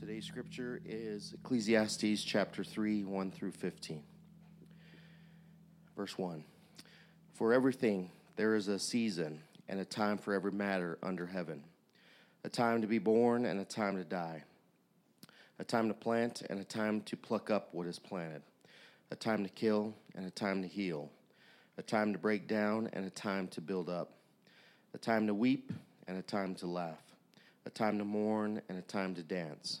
Today's scripture is Ecclesiastes chapter 3, 1 through 15. Verse 1 For everything there is a season and a time for every matter under heaven, a time to be born and a time to die, a time to plant and a time to pluck up what is planted, a time to kill and a time to heal, a time to break down and a time to build up, a time to weep and a time to laugh, a time to mourn and a time to dance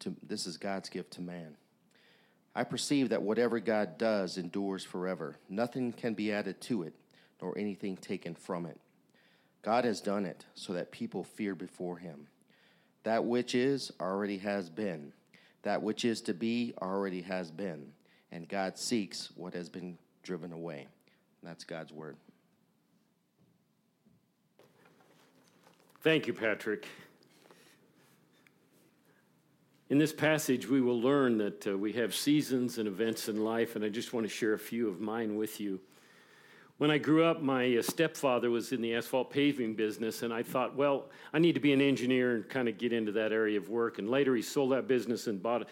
to, this is God's gift to man. I perceive that whatever God does endures forever. Nothing can be added to it, nor anything taken from it. God has done it so that people fear before him. That which is already has been. That which is to be already has been. And God seeks what has been driven away. that's God's word. Thank you, Patrick. In this passage, we will learn that uh, we have seasons and events in life, and I just want to share a few of mine with you. When I grew up, my uh, stepfather was in the asphalt paving business, and I thought, well, I need to be an engineer and kind of get into that area of work. And later, he sold that business and bought,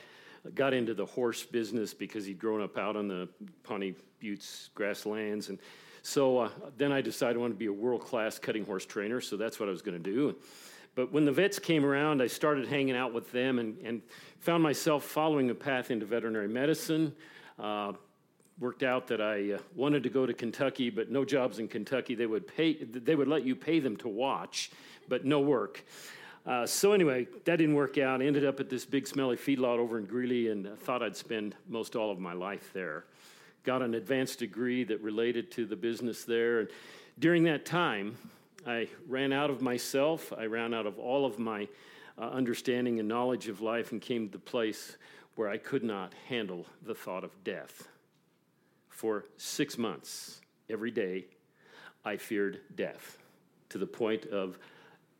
got into the horse business because he'd grown up out on the Pawnee Buttes grasslands. And so uh, then I decided I wanted to be a world class cutting horse trainer, so that's what I was going to do. But when the vets came around, I started hanging out with them and, and found myself following a path into veterinary medicine. Uh, worked out that I uh, wanted to go to Kentucky, but no jobs in Kentucky. They would pay. They would let you pay them to watch, but no work. Uh, so anyway, that didn't work out. Ended up at this big smelly feedlot over in Greeley, and thought I'd spend most all of my life there. Got an advanced degree that related to the business there, and during that time, I ran out of myself. I ran out of all of my uh, understanding and knowledge of life and came to the place where I could not handle the thought of death. For six months, every day, I feared death to the point of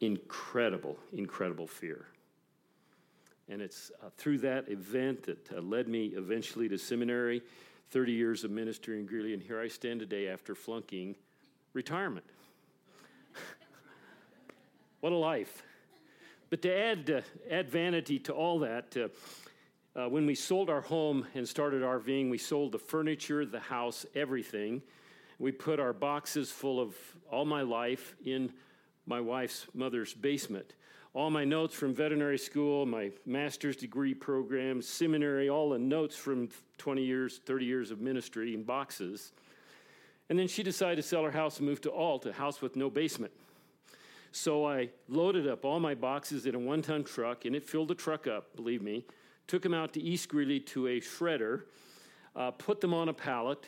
incredible, incredible fear. And it's uh, through that event that uh, led me eventually to seminary, 30 years of ministry in Greeley, and here I stand today after flunking retirement. What a life. But to add, uh, add vanity to all that, uh, uh, when we sold our home and started RVing, we sold the furniture, the house, everything. We put our boxes full of all my life in my wife's mother's basement. All my notes from veterinary school, my master's degree program, seminary, all the notes from 20 years, 30 years of ministry in boxes. And then she decided to sell her house and move to Ault, a house with no basement. So I loaded up all my boxes in a one ton truck, and it filled the truck up, believe me. Took them out to East Greeley to a shredder, uh, put them on a pallet,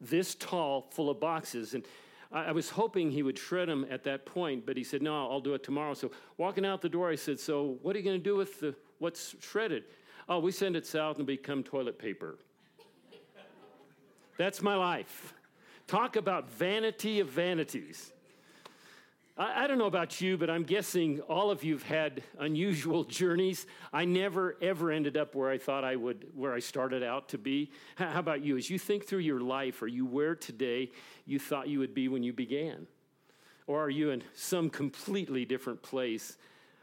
this tall, full of boxes. And I, was hoping he would shred them at that point, but he said, No, I'll do it tomorrow. So walking out the door, I said, So what are you going to do with the, what's shredded? Oh, we send it south and become toilet paper. That's my life. Talk about vanity of vanities. I, I don't know about you, but I'm guessing all of you've had unusual journeys. I never, ever ended up where I thought I would, where I started out to be. How about you? As you think through your life, are you where today you thought you would be when you began? Or are you in some completely different place?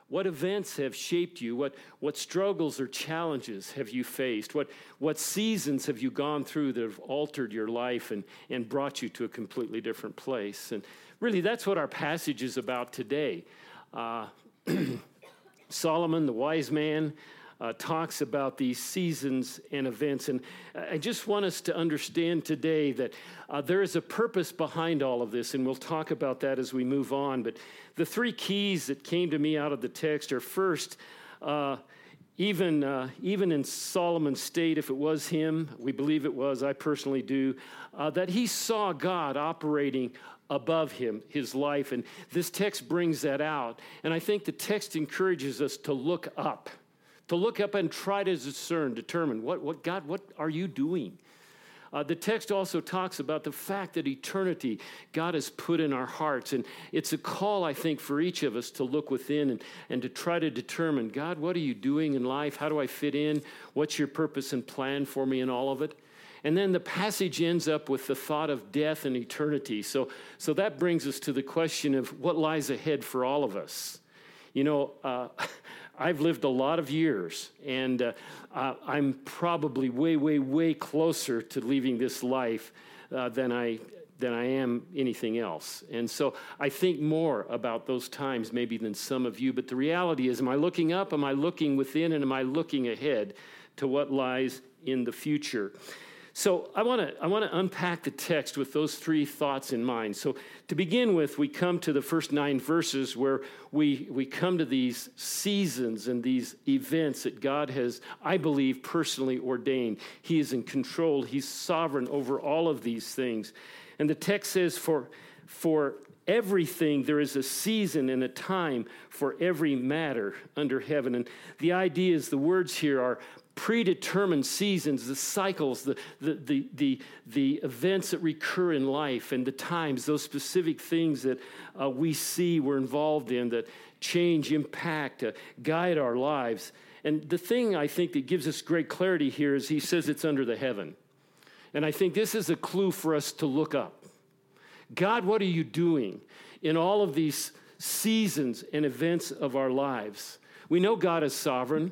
What events have shaped you? What, what struggles or challenges have you faced? What, what seasons have you gone through that have altered your life and, and brought you to a completely different place? And really, that's what our passage is about today. Uh, Solomon, the wise man, uh, talks about these seasons and events. And I just want us to understand today that uh, there is a purpose behind all of this, and we'll talk about that as we move on. But the three keys that came to me out of the text are first, uh, even, uh, even in Solomon's state, if it was him, we believe it was, I personally do, uh, that he saw God operating above him, his life. And this text brings that out. And I think the text encourages us to look up, to look up and try to discern, determine what, what God, what are you doing? Uh, the text also talks about the fact that eternity God has put in our hearts. And it's a call, I think, for each of us to look within and, and to try to determine God, what are you doing in life? How do I fit in? What's your purpose and plan for me in all of it? And then the passage ends up with the thought of death and eternity. So, so that brings us to the question of what lies ahead for all of us. You know, uh, I've lived a lot of years, and uh, I'm probably way, way, way closer to leaving this life uh, than I than I am anything else. And so I think more about those times maybe than some of you. But the reality is, am I looking up? Am I looking within? And am I looking ahead to what lies in the future? So I want to I want to unpack the text with those three thoughts in mind. So to begin with, we come to the first nine verses where we we come to these seasons and these events that God has, I believe, personally ordained. He is in control. He's sovereign over all of these things. And the text says, "For for everything there is a season and a time for every matter under heaven." And the idea is the words here are predetermined seasons, the cycles, the, the, the, the, the events that recur in life, and the times, those specific things that uh, we see we're involved in that change, impact, uh, guide our lives. And the thing I think that gives us great clarity here is he says it's under the heaven. And I think this is a clue for us to look up. God, what are you doing in all of these seasons and events of our lives? We know God is sovereign.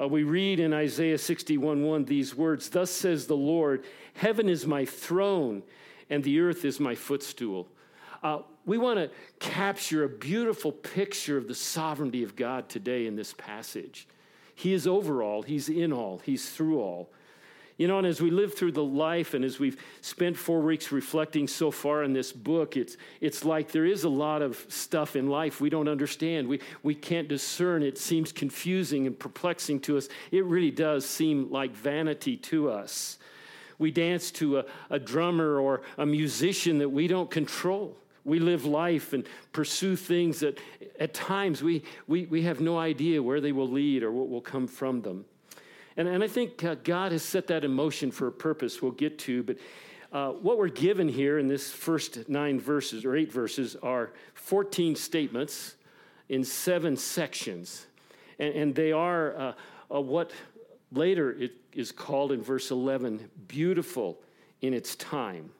Uh, we read in Isaiah 61 1 these words Thus says the Lord, Heaven is my throne, and the earth is my footstool. Uh, we want to capture a beautiful picture of the sovereignty of God today in this passage. He is over all, He's in all, He's through all. You know, and as we live through the life and as we've spent four weeks reflecting so far in this book, it's, it's like there is a lot of stuff in life we don't understand. We, we can't discern. It seems confusing and perplexing to us. It really does seem like vanity to us. We dance to a, a drummer or a musician that we don't control. We live life and pursue things that at times we, we, we have no idea where they will lead or what will come from them. And, and I think uh, God has set that in motion for a purpose we'll get to. But uh, what we're given here in this first nine verses or eight verses are 14 statements in seven sections. And, and they are uh, uh what later it is called in verse 11 beautiful in its time.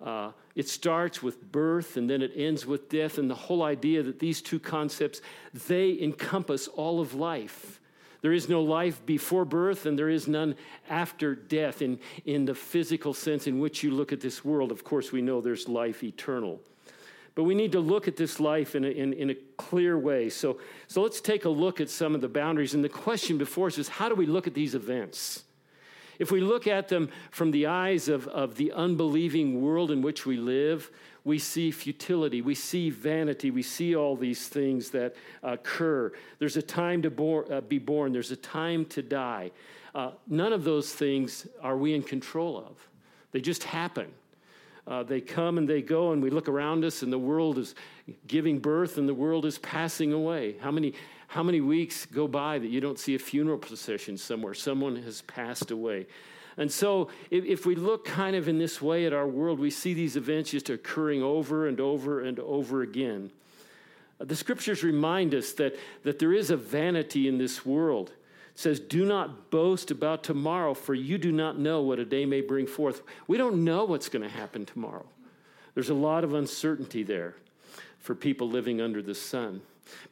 Uh, it starts with birth and then it ends with death and the whole idea that these two concepts they encompass all of life there is no life before birth, and there is none after death in, in the physical sense in which you look at this world. Of course, we know there's life eternal. But we need to look at this life in a, in, in a clear way. So, so let's take a look at some of the boundaries. And the question before us is how do we look at these events? If we look at them from the eyes of, of the unbelieving world in which we live, we see futility, we see vanity, we see all these things that occur. There's a time to bor- uh, be born, there's a time to die. Uh, none of those things are we in control of, they just happen. Uh, they come and they go, and we look around us, and the world is giving birth, and the world is passing away. How many, how many weeks go by that you don't see a funeral procession somewhere? Someone has passed away. And so, if, if, we look kind of in this way at our world, we see these events just occurring over and over and over again. Uh, the scriptures remind us that, that there is a vanity in this world. It says, Do not boast about tomorrow, for you do not know what a day may bring forth. We don't know what's going to happen tomorrow. There's a lot of uncertainty there for people living under the sun.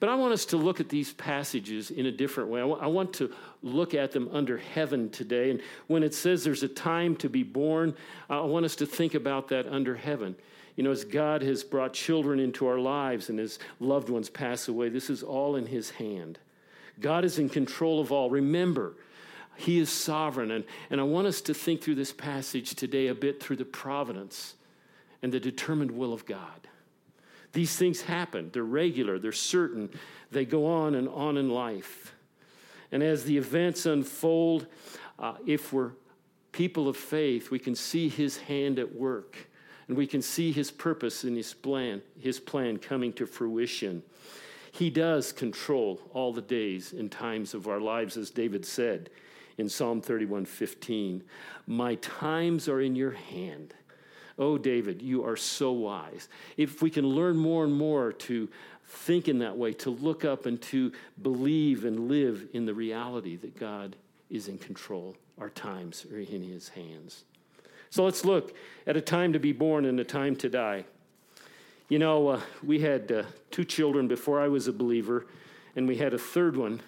But I want us to look at these passages in a different way. I, w- I want to look at them under heaven today. And when it says there's a time to be born, I want us to think about that under heaven. You know, as God has brought children into our lives and as loved ones pass away, this is all in His hand. God is in control of all. Remember, He is sovereign. And, and I want us to think through this passage today a bit through the providence and the determined will of God. These things happen, they're regular, they're certain, they go on and on in life. And as the events unfold, uh, if we're people of faith, we can see his hand at work and we can see his purpose and his plan, his plan coming to fruition. He does control all the days and times of our lives, as David said in Psalm 31 15. My times are in your hand. Oh, David, you are so wise. If we can learn more and more to think in that way, to look up and to believe and live in the reality that God is in control, our times are in his hands. So let's look at a time to be born and a time to die. You know, uh, we had uh, two children before I was a believer, and we had a third one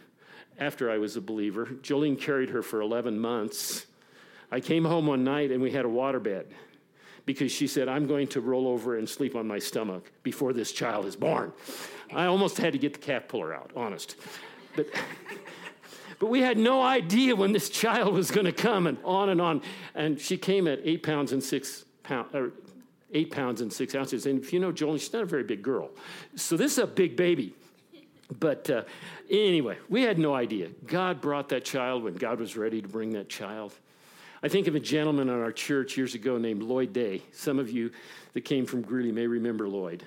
after I was a believer. Jolene carried her for 11 months. I came home one night and we had a waterbed because she said, I'm going to roll over and sleep on my stomach before this child is born. I almost had to get the calf puller out, honest. But, but we had no idea when this child was going to come, and on and on. And she came at eight pounds and six pounds, or eight pounds and six ounces. And if you know Joel, she's not a very big girl. So this is a big baby. But uh, anyway, we had no idea. God brought that child when God was ready to bring that child. I think of a gentleman in our church years ago named Lloyd Day. Some of you that came from Greeley may remember Lloyd.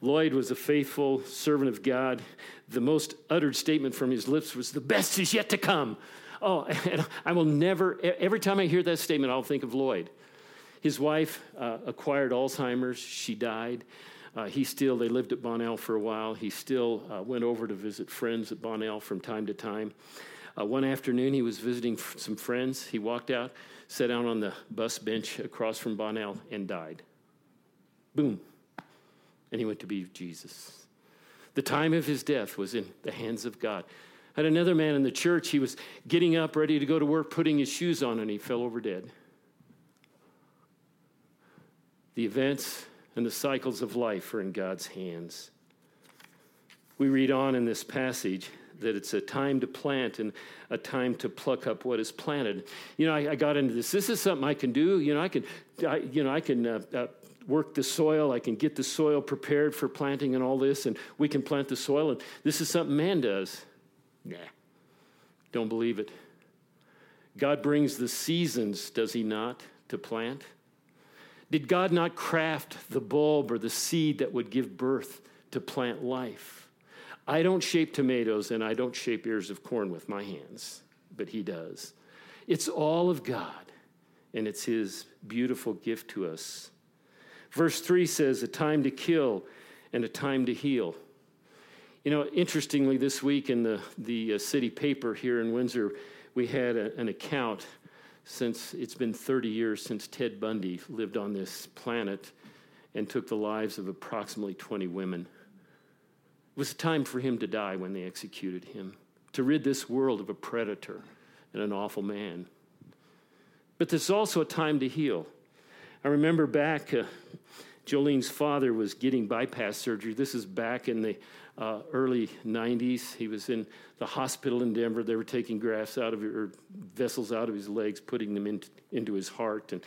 Lloyd was a faithful servant of God. The most uttered statement from his lips was, The best is yet to come. Oh, and I will never, every time I hear that statement, I'll think of Lloyd. His wife uh, acquired Alzheimer's. She died. Uh, he still, they lived at Bonell for a while. He still uh, went over to visit friends at Bonell from time to time. Uh, one afternoon, he was visiting f- some friends. He walked out, sat down on the bus bench across from Bonell, and died. Boom. And he went to be Jesus. The time of his death was in the hands of God. I had another man in the church. He was getting up, ready to go to work, putting his shoes on, and he fell over dead. The events and the cycles of life are in God's hands. We read on in this passage that it's a time to plant and a time to pluck up what is planted. You know, I, I got into this. This is something I can do. You know, I can, I, you know, I can uh, uh, work the soil. I can get the soil prepared for planting and all this, and we can plant the soil. And this is something man does. Nah, don't believe it. God brings the seasons, does He not, to plant? Did God not craft the bulb or the seed that would give birth to plant life? I don't shape tomatoes and I don't shape ears of corn with my hands, but He does. It's all of God, and it's His beautiful gift to us. Verse 3 says, A time to kill and a time to heal. You know, interestingly, this week in the, the uh, city paper here in Windsor, we had a, an account since it's been 30 years since Ted Bundy lived on this planet and took the lives of approximately 20 women. It was time for him to die when they executed him, to rid this world of a predator and an awful man. But there's also a time to heal. I remember back, uh, Jolene's father was getting bypass surgery. This is back in the uh, early 90s. He was in the hospital in Denver. They were taking grafts out of or vessels out of his legs, putting them in, into his heart. And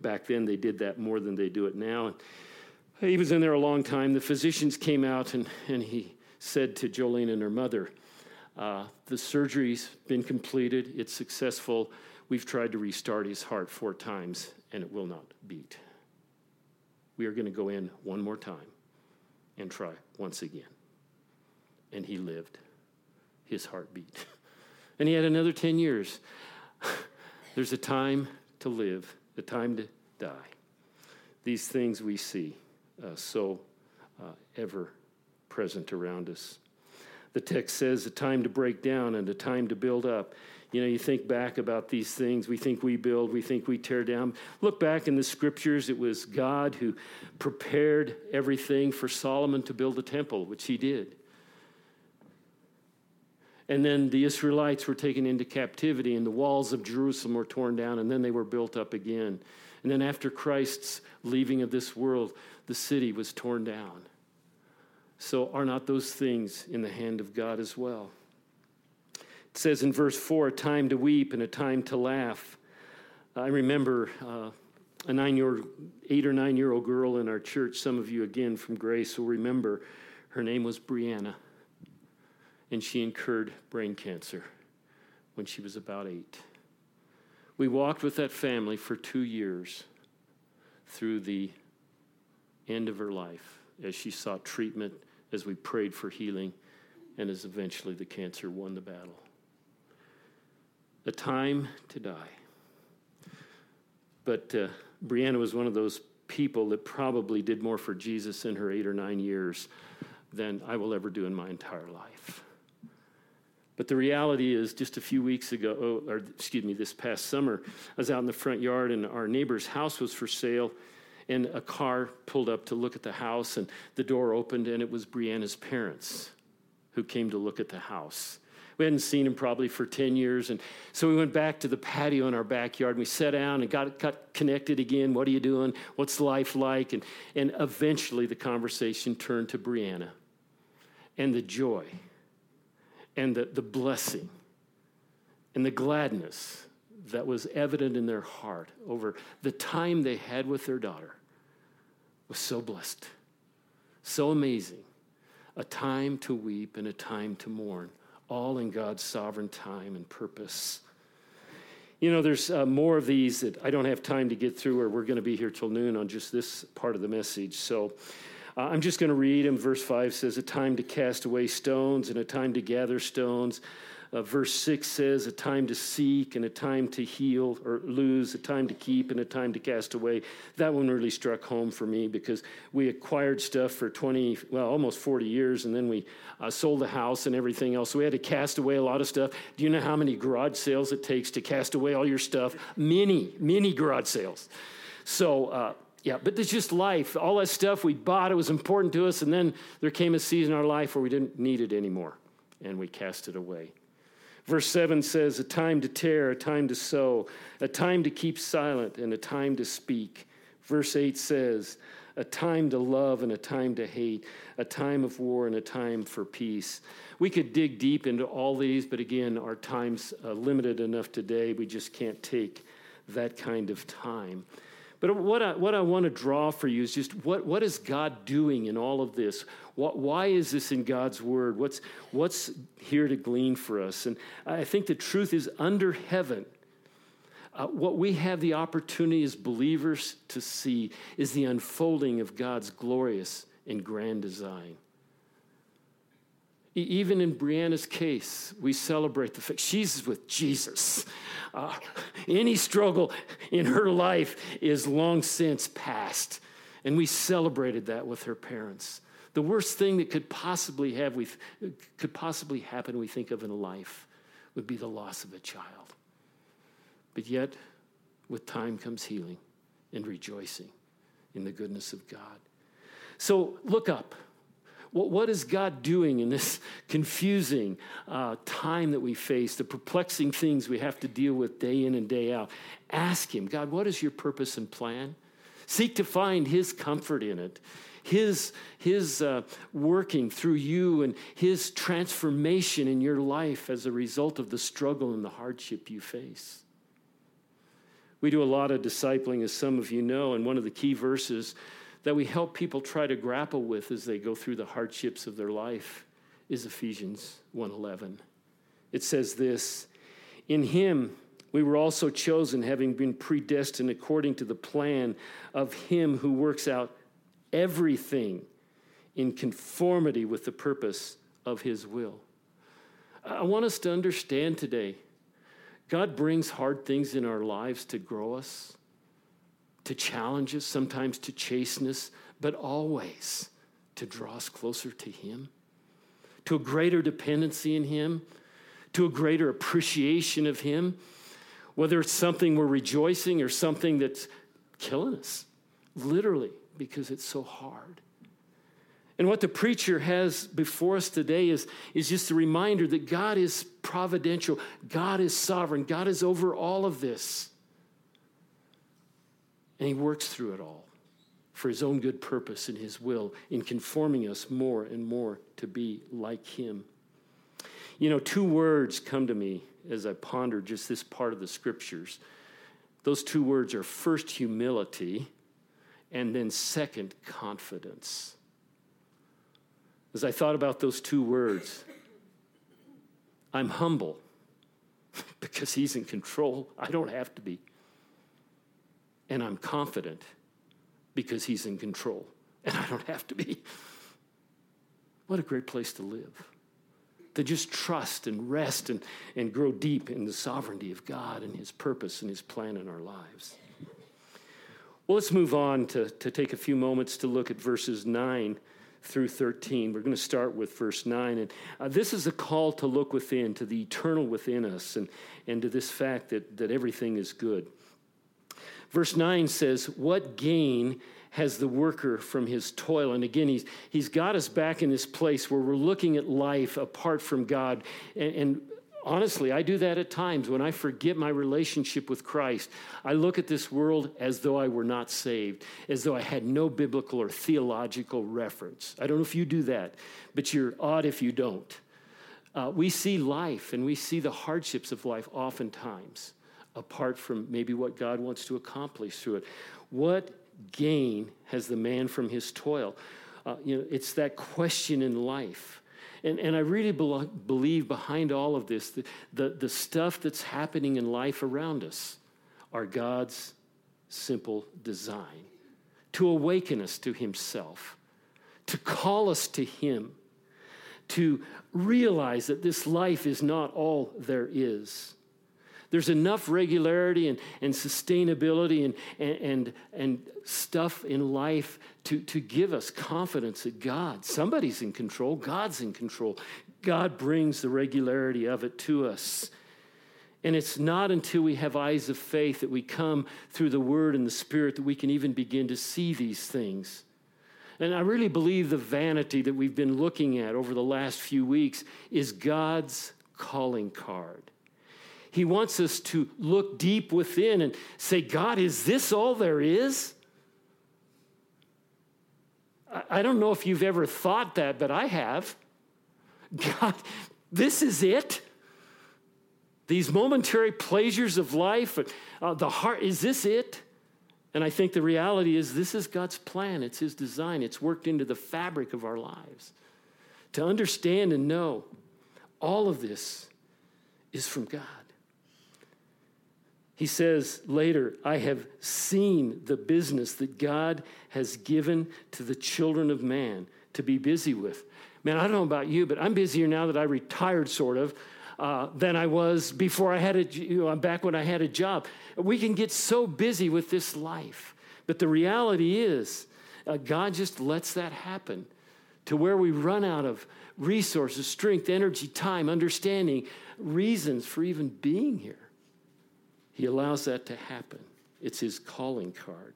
back then, they did that more than they do it now. And he was in there a long time. The physicians came out and, and he said to Jolene and her mother, uh, The surgery's been completed, it's successful. We've tried to restart his heart four times and it will not beat. We are going to go in one more time and try once again. And he lived. His heart beat. And he had another 10 years. There's a time to live, a time to die. These things we see uh, so uh, ever present around us. The text says a time to break down and a time to build up. You know, you think back about these things. We think we build, we think we tear down. Look back in the scriptures, it was God who prepared everything for Solomon to build a temple, which he did. And then the Israelites were taken into captivity, and the walls of Jerusalem were torn down, and then they were built up again. And then after Christ's leaving of this world, the city was torn down. So, are not those things in the hand of God as well? It says in verse 4 a time to weep and a time to laugh. I remember uh, a nine year, eight or nine year old girl in our church. Some of you, again, from Grace will remember. Her name was Brianna, and she incurred brain cancer when she was about eight. We walked with that family for two years through the end of her life as she sought treatment, as we prayed for healing, and as eventually the cancer won the battle. A time to die. But uh, Brianna was one of those people that probably did more for Jesus in her eight or nine years than I will ever do in my entire life. But the reality is, just a few weeks ago, oh, or excuse me, this past summer, I was out in the front yard and our neighbor's house was for sale. And a car pulled up to look at the house, and the door opened, and it was Brianna's parents who came to look at the house. We hadn't seen him probably for 10 years. And so we went back to the patio in our backyard and we sat down and got, got connected again. What are you doing? What's life like? And, and eventually the conversation turned to Brianna and the joy and the, the blessing and the gladness that was evident in their heart over the time they had with their daughter was so blessed, so amazing. A time to weep and a time to mourn all in God's sovereign time and purpose. You know, there's uh, more of these that I don't have time to get through, or we're going to be here till noon on just this part of the message. So uh, I'm just going to read them. Verse 5 says, A time to cast away stones and a time to gather stones, uh, verse 6 says, a time to seek and a time to heal or lose, a time to keep and a time to cast away. That one really struck home for me because we acquired stuff for 20, well, almost 40 years, and then we uh, sold the house and everything else. So we had to cast away a lot of stuff. Do you know how many garage sales it takes to cast away all your stuff? Many, many garage sales. So, uh, yeah, but it's just life. All that stuff we bought, it was important to us, and then there came a season in our life where we didn't need it anymore, and we cast it away. Verse 7 says, A time to tear, a time to sow, a time to keep silent, and a time to speak. Verse 8 says, A time to love and a time to hate, a time of war and a time for peace. We could dig deep into all these, but again, our time's uh, limited enough today. We just can't take that kind of time. But what I, what I want to draw for you is just what, what is God doing in all of this? What, why is this in God's word? What's, what's here to glean for us? And I think the truth is under heaven, uh, what we have the opportunity as believers to see is the unfolding of God's glorious and grand design. Even in Brianna's case, we celebrate the fact she's with Jesus. Uh, any struggle in her life is long since past. And we celebrated that with her parents. The worst thing that could possibly have we could possibly happen we think of in life would be the loss of a child. But yet, with time comes healing and rejoicing in the goodness of God. So look up. What, what is God doing in this confusing uh, time that we face, the perplexing things we have to deal with day in and day out? Ask Him, God, what is your purpose and plan? Seek to find His comfort in it, His, his uh, working through you, and His transformation in your life as a result of the struggle and the hardship you face. We do a lot of discipling, as some of you know, and one of the key verses that we help people try to grapple with as they go through the hardships of their life is Ephesians 1:11. It says this, in him we were also chosen having been predestined according to the plan of him who works out everything in conformity with the purpose of his will. I want us to understand today God brings hard things in our lives to grow us to challenge us, sometimes to chasten us, but always to draw us closer to Him, to a greater dependency in Him, to a greater appreciation of Him, whether it's something we're rejoicing or something that's killing us, literally, because it's so hard. And what the preacher has before us today is, is just a reminder that God is providential, God is sovereign, God is over all of this. And He works through it all for His own good purpose and His will in conforming us more and more to be like Him. You know, two words come to me as I ponder just this part of the scriptures. Those two words are first humility and then second confidence. As I thought about those two words, I'm humble because he's in control. I don't have to be. And I'm confident because he's in control and I don't have to be. What a great place to live. To just trust and rest and, and grow deep in the sovereignty of God and his purpose and his plan in our lives. Well, let's move on to, to take a few moments to look at verses 9 through 13. We're going to start with verse 9. And uh, this is a call to look within, to the eternal within us, and, and to this fact that, that everything is good. Verse 9 says, What gain has the worker from his toil? And again, he's, he's got us back in this place where we're looking at life apart from God. And, and honestly, I do that at times when I forget my relationship with Christ. I look at this world as though I were not saved, as though I had no biblical or theological reference. I don't know if you do that, but you're odd if you don't. Uh, we see life and we see the hardships of life oftentimes apart from maybe what God wants to accomplish through it. What gain has the man from his toil? Uh, you know, it's that question in life. And, and I really be- believe behind all of this, the, the, the stuff that's happening in life around us are God's simple design to awaken us to Himself, to call us to Him, to realize that this life is not all there is there's enough regularity and, and sustainability and, and, and, stuff in life to, to give us confidence that God, somebody's in control, God's in control. God brings the regularity of it to us. And it's not until we have eyes of faith that we come through the Word and the Spirit that we can even begin to see these things. And I really believe the vanity that we've been looking at over the last few weeks is God's calling card. He wants us to look deep within and say, God, is this all there is? I don't know if you've ever thought that, but I have. God, this is it? These momentary pleasures of life, uh, the heart, is this it? And I think the reality is this is God's plan, it's His design, it's worked into the fabric of our lives. To understand and know all of this is from God. He says later, I have seen the business that God has given to the children of man to be busy with. Man, I don't know about you, but I'm busier now that I retired, sort of, uh, than I was before I had a, you know, back when I had a job. We can get so busy with this life. But the reality is, uh, God just lets that happen to where we run out of resources, strength, energy, time, understanding, reasons for even being here. He allows that to happen. It's his calling card.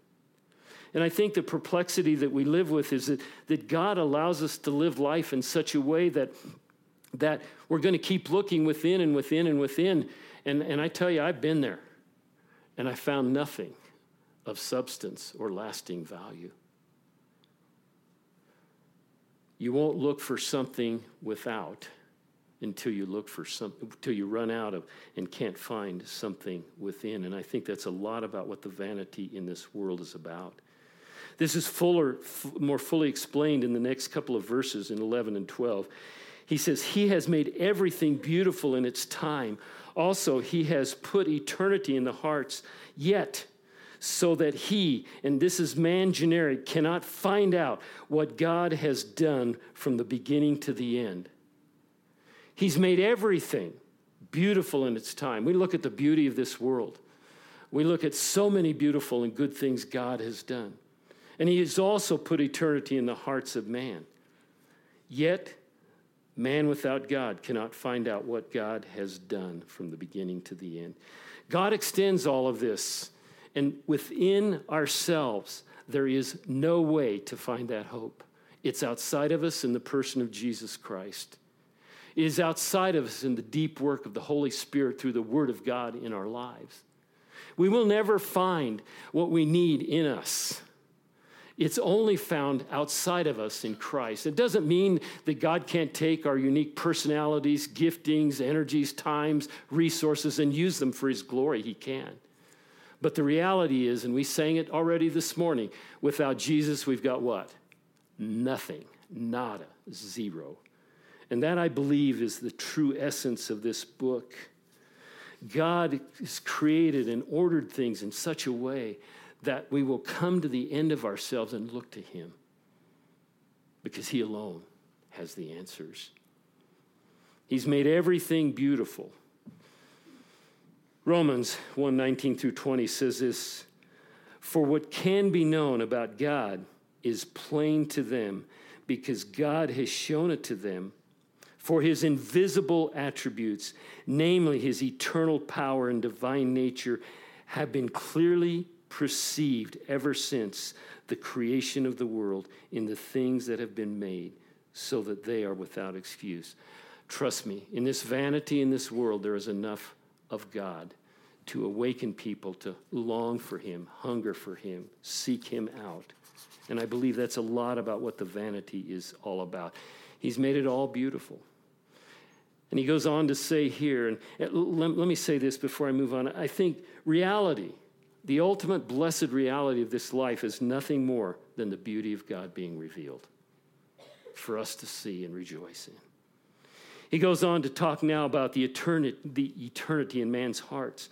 And I think the perplexity that we live with is that, that God allows us to live life in such a way that, that we're going to keep looking within and within and within. And, and I tell you, I've been there, and I found nothing of substance or lasting value. You won't look for something without until you look for something, until you run out of and can't find something within. And I think that's a lot about what the vanity in this world is about. This is fuller, f- more fully explained in the next couple of verses in 11 and 12. He says, He has made everything beautiful in its time. Also, He has put eternity in the hearts, yet, so that He, and this is man generic, cannot find out what God has done from the beginning to the end. He's made everything beautiful in its time. We look at the beauty of this world. We look at so many beautiful and good things God has done. And He has also put eternity in the hearts of man. Yet, man without God cannot find out what God has done from the beginning to the end. God extends all of this, and within ourselves, there is no way to find that hope. It's outside of us in the person of Jesus Christ is outside of us in the deep work of the Holy Spirit through the Word of God in our lives. We will never find what we need in us. It's only found outside of us in Christ. It doesn't mean that God can't take our unique personalities, giftings, energies, times, resources, and use them for His glory. He can. But the reality is, and we sang it already this morning, without Jesus, we've got what? Nothing, nada, zero. And that, I believe, is the true essence of this book. God has created and ordered things in such a way that we will come to the end of ourselves and look to Him because He alone has the answers. He's made everything beautiful. Romans 1 19 through 20 says this For what can be known about God is plain to them because God has shown it to them. For his invisible attributes, namely his eternal power and divine nature, have been clearly perceived ever since the creation of the world in the things that have been made, so that they are without excuse. Trust me, in this vanity in this world, there is enough of God to awaken people to long for Him, hunger for Him, seek Him out. And I believe that's a lot about what the vanity is all about. He's made it all beautiful. And he goes on to say here, and uh, let, let me say this before I move on. I think reality, the ultimate blessed reality of this life is nothing more than the beauty of God being revealed for us to see and rejoice in. He goes on to talk now about the eternity, the eternity in man's hearts.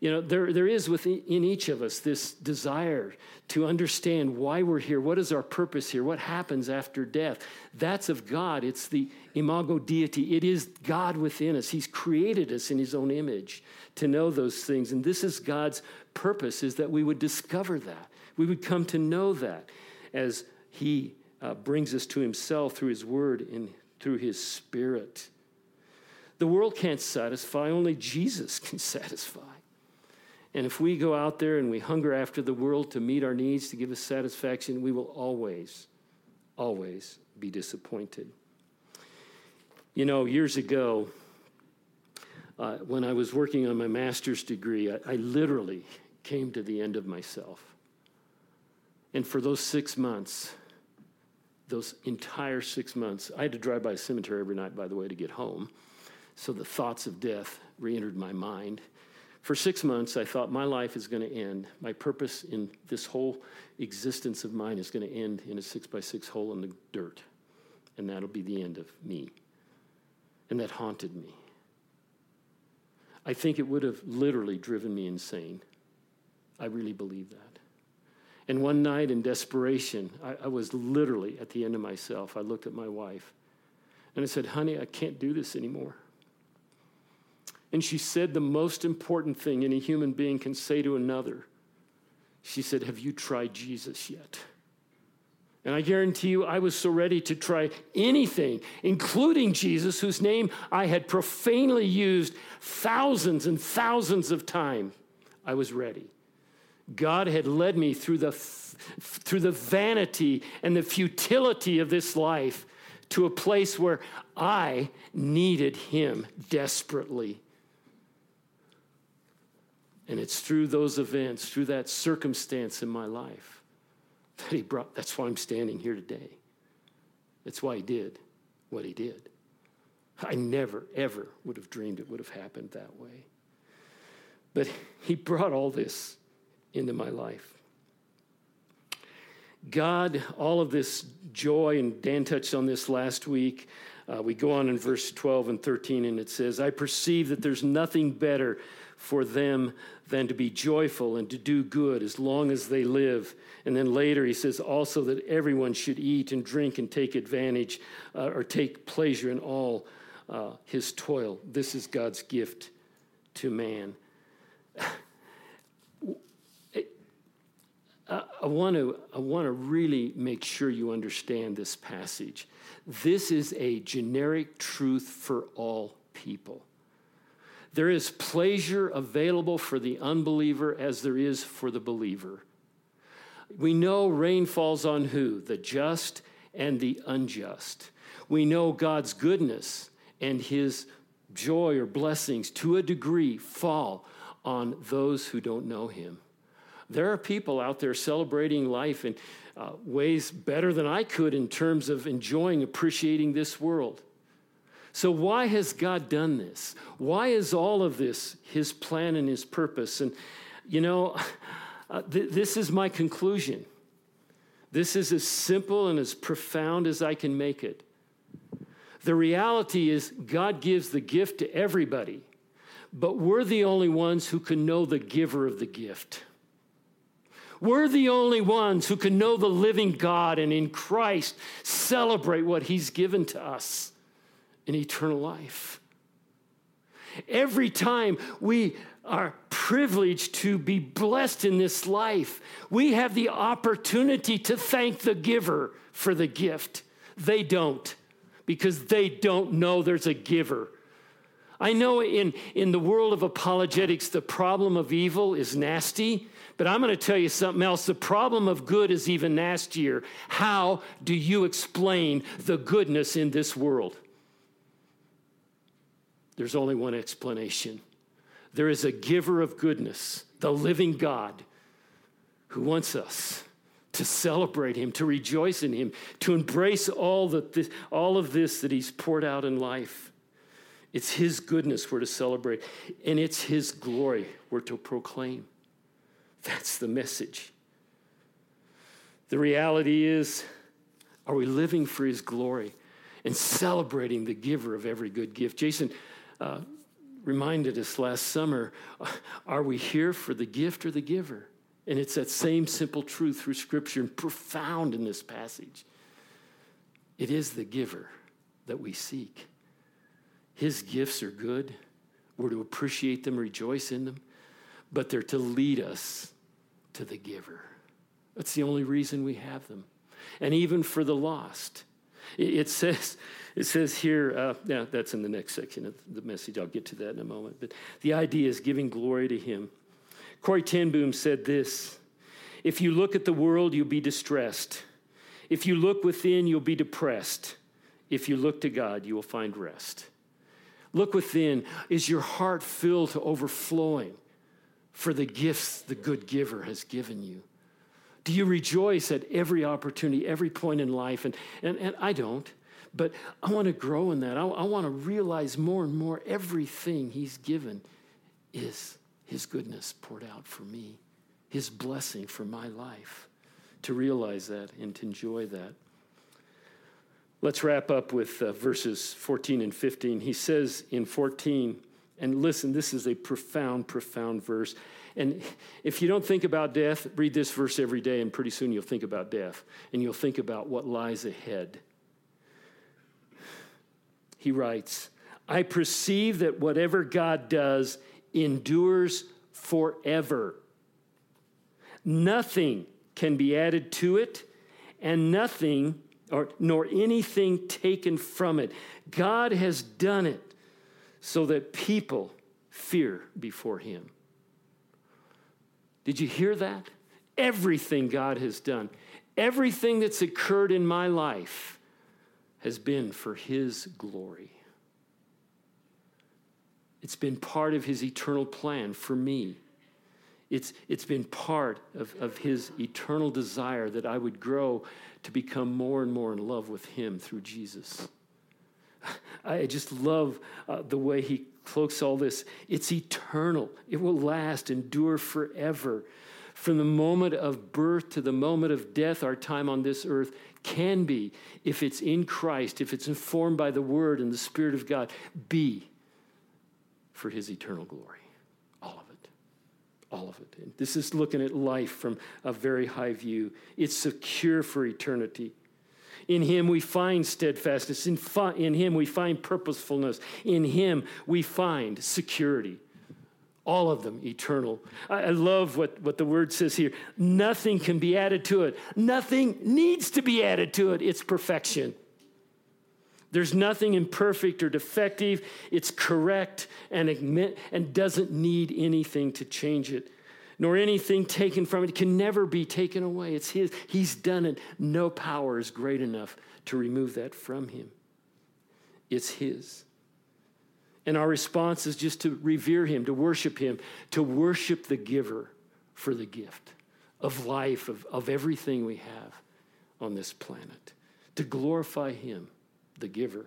You know, there, there is within each of us this desire to understand why we're here, what is our purpose here, what happens after death. That's of God. It's the imago Dei. It is God within us. He's created us in his own image to know those things. And this is God's purpose is that we would discover that. We would come to know that as he uh, brings us to himself through his word and through his spirit. The world can't satisfy, only Jesus can satisfy. And if we go out there and we hunger after the world to meet our needs, to give us satisfaction, we will always, always be disappointed. You know, years ago, uh, when I was working on my master's degree, I, I literally came to the end of myself. And for those six months, those entire six months, I had to drive by a cemetery every night, by the way, to get home. So the thoughts of death re entered my mind. For six months, I thought my life is going to end. My purpose in this whole existence of mine is going to end in a six by six hole in the dirt. And that'll be the end of me. And that haunted me. I think it would have literally driven me insane. I really believe that. And one night in desperation, I, I, was literally at the end of myself. I looked at my wife and I said, Honey, I can't do this anymore. And she said the most important thing any human being can say to another. She said, Have you tried Jesus yet? And I guarantee you, I was so ready to try anything, including Jesus, whose name I had profanely used thousands and thousands of times. I was ready. God had led me through the, through the vanity and the futility of this life to a place where I needed Him desperately. And it's through those events, through that circumstance in my life, that he brought. That's why I'm standing here today. That's why he did what he did. I never, ever would have dreamed it would have happened that way. But he brought all this into my life. God, all of this joy, and Dan touched on this last week. Uh, we go on in verse 12 and 13, and it says, I perceive that there's nothing better for them than to be joyful and to do good as long as they live. And then later he says also that everyone should eat and drink and take advantage uh, or take pleasure in all uh, his toil. This is God's gift to man. I want to I want to really make sure you understand this passage. This is a generic truth for all people. There is pleasure available for the unbeliever as there is for the believer. We know rain falls on who? The just and the unjust. We know God's goodness and his joy or blessings to a degree fall on those who don't know him. There are people out there celebrating life in uh, ways better than I could in terms of enjoying, appreciating this world. So, why has God done this? Why is all of this His plan and His purpose? And, you know, uh, th- this is my conclusion. This is as simple and as profound as I can make it. The reality is, God gives the gift to everybody, but we're the only ones who can know the giver of the gift. We're the only ones who can know the living God and in Christ celebrate what He's given to us in eternal life. Every time we are privileged to be blessed in this life, we have the opportunity to thank the giver for the gift. They don't because they don't know there's a giver. I know in, in the world of apologetics, the problem of evil is nasty, but I'm going to tell you something else. The problem of good is even nastier. How do you explain the goodness in this world? There's only one explanation there is a giver of goodness, the living God, who wants us to celebrate him, to rejoice in him, to embrace all, that this, all of this that he's poured out in life. It's his goodness we're to celebrate, and it's his glory we're to proclaim. That's the message. The reality is, are we living for his glory and celebrating the giver of every good gift? Jason uh, reminded us last summer are we here for the gift or the giver? And it's that same simple truth through Scripture and profound in this passage. It is the giver that we seek. His gifts are good. We're to appreciate them, rejoice in them, but they're to lead us to the giver. That's the only reason we have them. And even for the lost, it says, it says here, uh, yeah, that's in the next section of the message. I'll get to that in a moment. But the idea is giving glory to Him. Corrie ten Boom said this If you look at the world, you'll be distressed. If you look within, you'll be depressed. If you look to God, you will find rest. Look within. Is your heart filled to overflowing for the gifts the good giver has given you? Do you rejoice at every opportunity, every point in life? And, and, and I don't, but I want to grow in that. I, I want to realize more and more everything He's given is His goodness poured out for me, His blessing for my life. To realize that and to enjoy that. Let's wrap up with uh, verses 14 and 15. He says in 14, and listen, this is a profound, profound verse. And if you don't think about death, read this verse every day, and pretty soon you'll think about death and you'll think about what lies ahead. He writes, I perceive that whatever God does endures forever. Nothing can be added to it, and nothing or nor anything taken from it. God has done it so that people fear before him. Did you hear that? Everything God has done, everything that's occurred in my life has been for his glory. It's been part of his eternal plan for me. It's, it's been part of, of his eternal desire that I would grow to become more and more in love with him through Jesus. I just love uh, the way he cloaks all this. It's eternal, it will last, endure forever. From the moment of birth to the moment of death, our time on this earth can be, if it's in Christ, if it's informed by the Word and the Spirit of God, be for His eternal glory. All of it. All of it. And this is looking at life from a very high view. It's secure for eternity. In Him we find steadfastness. In, fi- in Him we find purposefulness. In Him we find security. All of them eternal. I, I love what, what the word says here. Nothing can be added to it, nothing needs to be added to it. It's perfection. There's nothing imperfect or defective. It's correct and, admit, and doesn't need anything to change it nor anything taken from it. Can never be taken away. It's His. He's done it. No power is great enough to remove that from Him. It's His. And our response is just to revere Him, to worship Him, to worship the giver for the gift. of life, of, of everything we have on this planet, to glorify Him, the giver.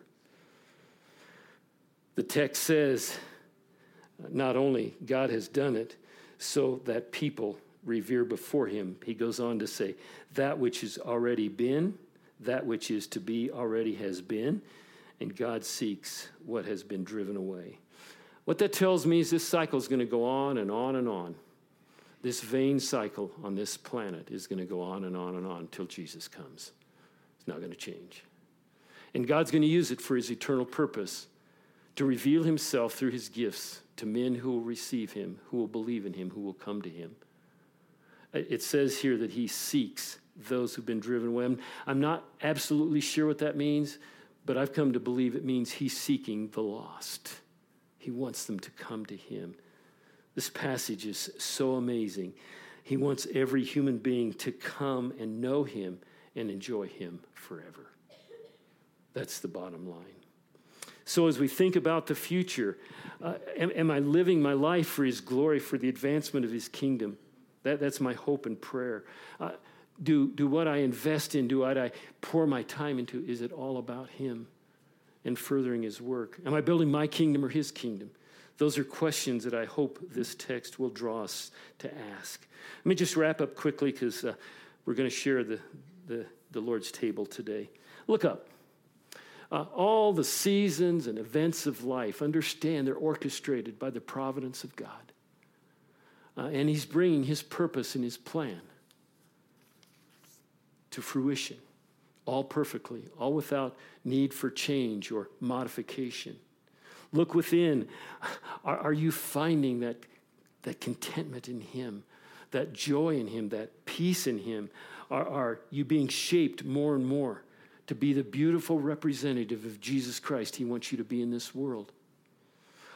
The text says uh, not only God has done it so that people revere before Him, he goes on to say, that which has already been, that which is to be already has been, and God seeks what has been driven away. What that tells me is this cycle is going to go on and on and on. This vain cycle on this planet is going to go on and on and on until Jesus comes. It's not going to change. And God's going to use it for his eternal purpose to reveal himself through his gifts to men who will receive him, who will believe in him, who will come to him. It says here that he seeks those who've been driven away. I'm not absolutely sure what that means, but I've come to believe it means he's seeking the lost. He wants them to come to him. This passage is so amazing. He wants every human being to come and know him and enjoy him forever. That's the bottom line. So, as we think about the future, uh, am, am, I living my life for His glory, for the advancement of His kingdom? That, that's my hope and prayer. Uh, do, do what I invest in, do what I pour my time into, is it all about Him and furthering His work? Am I building my kingdom or His kingdom? Those are questions that I hope this text will draw us to ask. Let me just wrap up quickly because uh, we're going to share the, the, the, Lord's table today. Look up. Uh, all the seasons and events of life, understand they're orchestrated by the providence of God. Uh, and He's bringing His purpose and His plan to fruition, all perfectly, all without need for change or modification. Look within. Are, are you finding that, that contentment in Him, that joy in Him, that peace in Him? Are, are you being shaped more and more to be the beautiful representative of Jesus Christ He wants you to be in this world?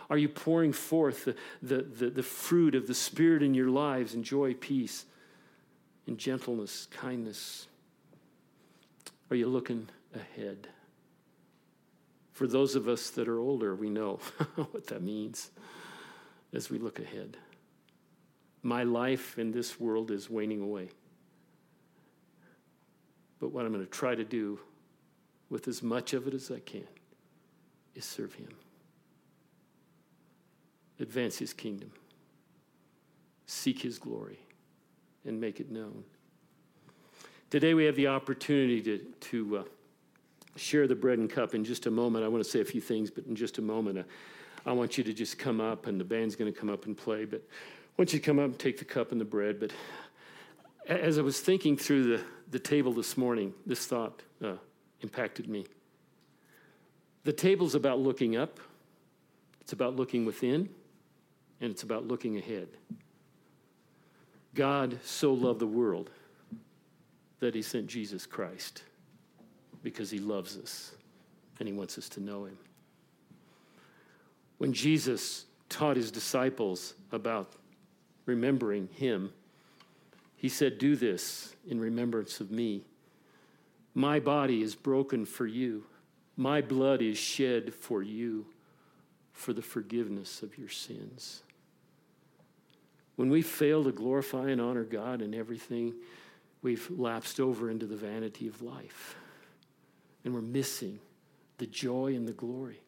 Are you pouring forth the, the, the, the fruit of the Spirit in your lives in joy, peace, and gentleness, kindness? Are you looking ahead? For those of us that are older, we know what that means as we look ahead. My life in this world is waning away. But what I'm going to try to do with as much of it as I can is serve Him, advance His kingdom, seek His glory, and make it known. Today we have the opportunity to, to uh, share the bread and cup in just a moment. I want to say a few things, but in just a moment, uh, I want you to just come up, and the band's going to come up and play. But I want you to come up and take the cup and the bread. But as I was thinking through the, the table this morning, this thought uh, impacted me. The table's about looking up, it's about looking within, and it's about looking ahead. God so loved the world that he sent Jesus Christ because he loves us and he wants us to know him. When Jesus taught his disciples about remembering him, he said, Do this in remembrance of me. My body is broken for you, my blood is shed for you for the forgiveness of your sins. When we fail to glorify and honor God in everything, we've lapsed over into the vanity of life. And we're missing the joy and the glory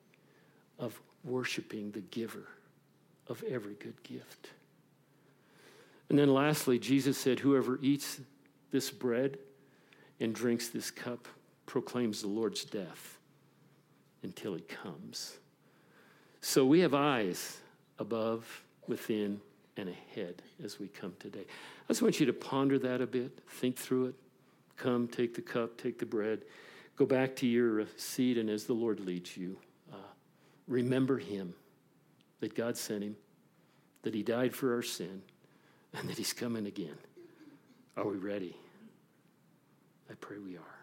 of worshiping the giver of every good gift. And then lastly, Jesus said, Whoever eats this bread and drinks this cup proclaims the Lord's death until he comes. So we have eyes above, within, and ahead as we come today. I just want you to ponder that a bit, think through it. Come, take the cup, take the bread, go back to your seat, and as the Lord leads you, uh, remember Him, that God sent Him, that He died for our sin, and that He's coming again. Are we ready? I pray we are.